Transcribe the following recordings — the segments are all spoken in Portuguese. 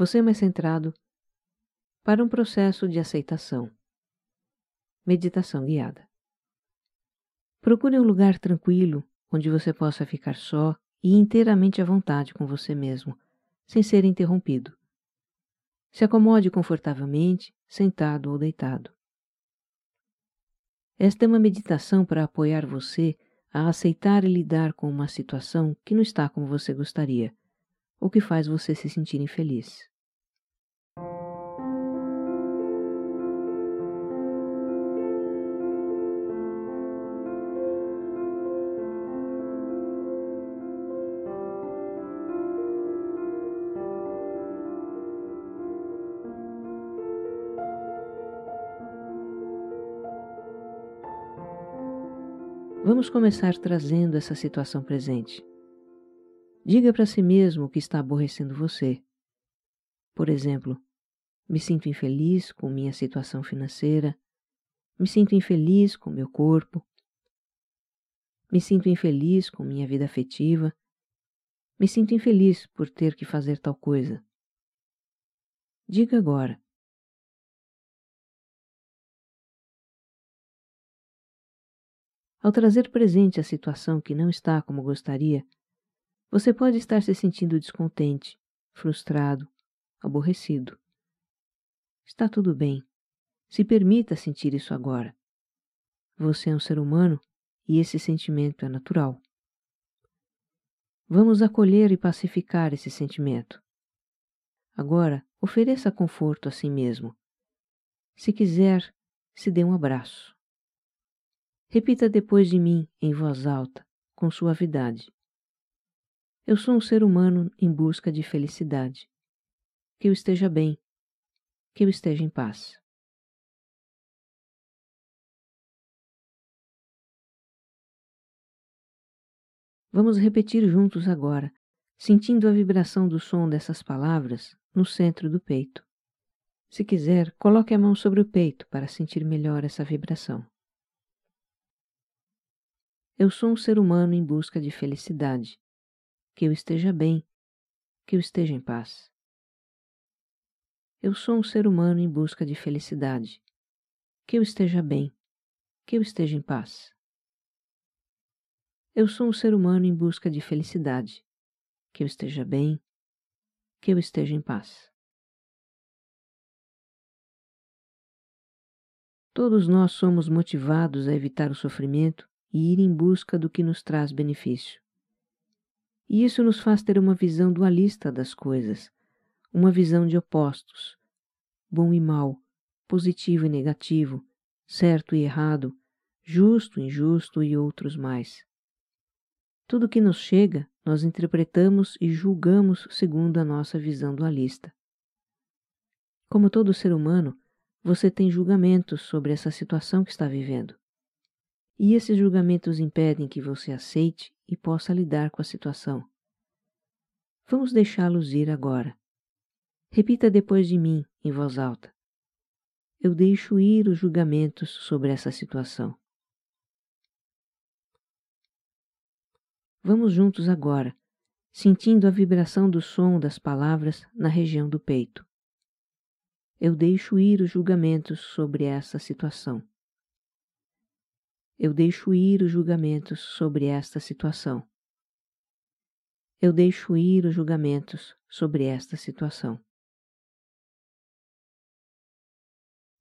você mais centrado para um processo de aceitação. Meditação guiada. Procure um lugar tranquilo onde você possa ficar só e inteiramente à vontade com você mesmo, sem ser interrompido. Se acomode confortavelmente, sentado ou deitado. Esta é uma meditação para apoiar você a aceitar e lidar com uma situação que não está como você gostaria, ou que faz você se sentir infeliz. Vamos começar trazendo essa situação presente. Diga para si mesmo o que está aborrecendo você. Por exemplo, me sinto infeliz com minha situação financeira, me sinto infeliz com meu corpo, me sinto infeliz com minha vida afetiva, me sinto infeliz por ter que fazer tal coisa. Diga agora: Ao trazer presente a situação que não está como gostaria, você pode estar se sentindo descontente, frustrado, aborrecido. Está tudo bem. Se permita sentir isso agora. Você é um ser humano e esse sentimento é natural. Vamos acolher e pacificar esse sentimento. Agora, ofereça conforto a si mesmo. Se quiser, se dê um abraço. Repita depois de mim, em voz alta, com suavidade. Eu sou um ser humano em busca de felicidade. Que eu esteja bem, que eu esteja em paz. Vamos repetir juntos agora, sentindo a vibração do som dessas palavras no centro do peito. Se quiser, coloque a mão sobre o peito para sentir melhor essa vibração. Eu sou um ser humano em busca de felicidade. Que eu esteja bem, que eu esteja em paz. Eu sou um ser humano em busca de felicidade. Que eu esteja bem, que eu esteja em paz. Eu sou um ser humano em busca de felicidade. Que eu esteja bem, que eu esteja em paz. Todos nós somos motivados a evitar o sofrimento e ir em busca do que nos traz benefício. E isso nos faz ter uma visão dualista das coisas, uma visão de opostos, bom e mal, positivo e negativo, certo e errado, justo injusto e outros mais. Tudo que nos chega, nós interpretamos e julgamos segundo a nossa visão dualista. Como todo ser humano, você tem julgamentos sobre essa situação que está vivendo. E esses julgamentos impedem que você aceite e possa lidar com a situação. Vamos deixá-los ir agora. Repita depois de mim, em voz alta. Eu deixo ir os julgamentos sobre essa situação. Vamos juntos agora, sentindo a vibração do som das palavras na região do peito. Eu deixo ir os julgamentos sobre essa situação eu deixo ir os julgamentos sobre esta situação. Eu deixo ir os julgamentos sobre esta situação.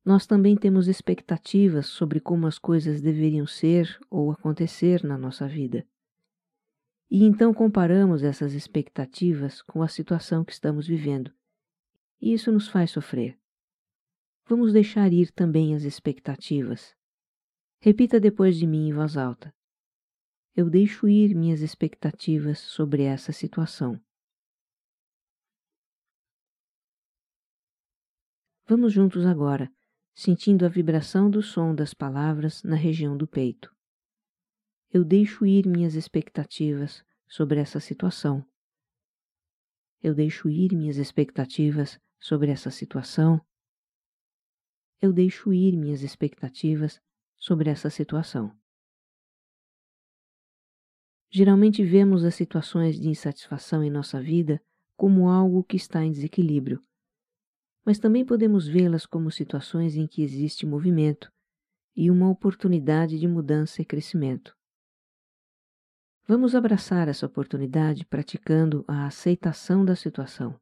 Nós também temos expectativas sobre como as coisas deveriam ser ou acontecer na nossa vida. E então comparamos essas expectativas com a situação que estamos vivendo. E isso nos faz sofrer. Vamos deixar ir também as expectativas Repita depois de mim em voz alta. Eu deixo ir minhas expectativas sobre essa situação. Vamos juntos agora, sentindo a vibração do som das palavras na região do peito. Eu deixo ir minhas expectativas sobre essa situação. Eu deixo ir minhas expectativas sobre essa situação. Eu deixo ir minhas expectativas sobre essa situação. Geralmente vemos as situações de insatisfação em nossa vida como algo que está em desequilíbrio, mas também podemos vê-las como situações em que existe movimento e uma oportunidade de mudança e crescimento. Vamos abraçar essa oportunidade praticando a aceitação da situação.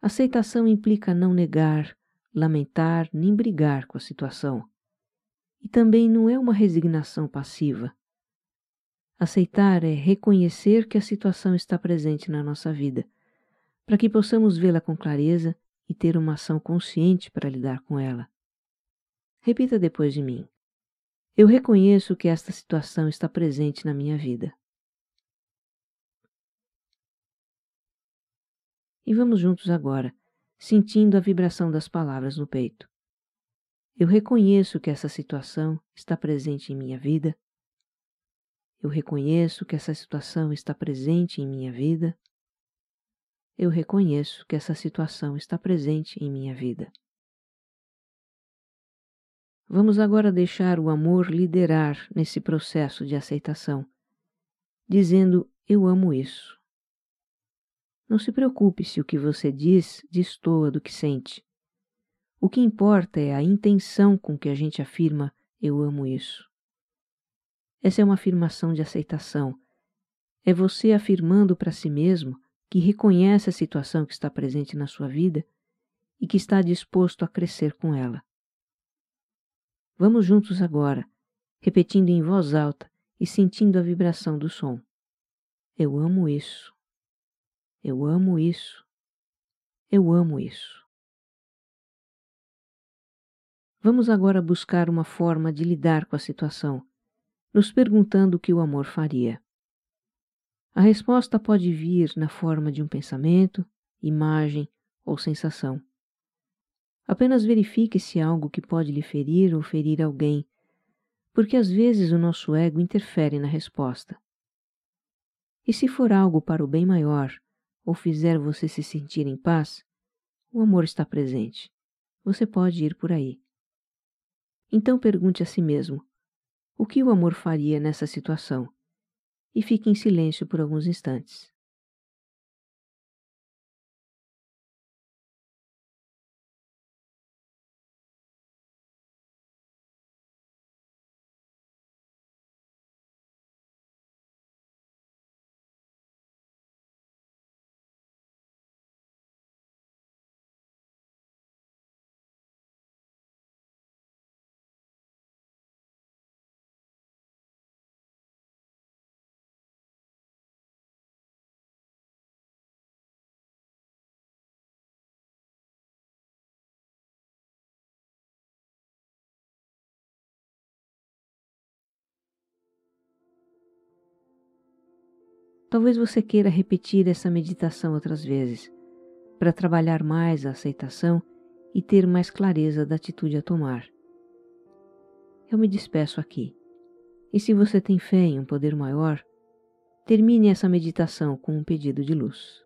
Aceitação implica não negar, lamentar nem brigar com a situação. E também não é uma resignação passiva. Aceitar é reconhecer que a situação está presente na nossa vida, para que possamos vê-la com clareza e ter uma ação consciente para lidar com ela. Repita depois de mim. Eu reconheço que esta situação está presente na minha vida. E vamos juntos agora, sentindo a vibração das palavras no peito. Eu reconheço que essa situação está presente em minha vida. Eu reconheço que essa situação está presente em minha vida. Eu reconheço que essa situação está presente em minha vida. Vamos agora deixar o amor liderar nesse processo de aceitação, dizendo: Eu amo isso. Não se preocupe se o que você diz destoa do que sente. O que importa é a intenção com que a gente afirma: Eu amo isso. Essa é uma afirmação de aceitação. É você afirmando para si mesmo que reconhece a situação que está presente na sua vida e que está disposto a crescer com ela. Vamos juntos agora, repetindo em voz alta e sentindo a vibração do som. Eu amo isso. Eu amo isso. Eu amo isso. Vamos agora buscar uma forma de lidar com a situação, nos perguntando o que o amor faria. A resposta pode vir na forma de um pensamento, imagem ou sensação. Apenas verifique se algo que pode lhe ferir ou ferir alguém, porque às vezes o nosso ego interfere na resposta. E se for algo para o bem maior, ou fizer você se sentir em paz, o amor está presente. Você pode ir por aí. Então pergunte a si mesmo: o que o amor faria nessa situação? E fique em silêncio por alguns instantes. Talvez você queira repetir essa meditação outras vezes, para trabalhar mais a aceitação e ter mais clareza da atitude a tomar. Eu me despeço aqui. E se você tem fé em um poder maior, termine essa meditação com um pedido de luz.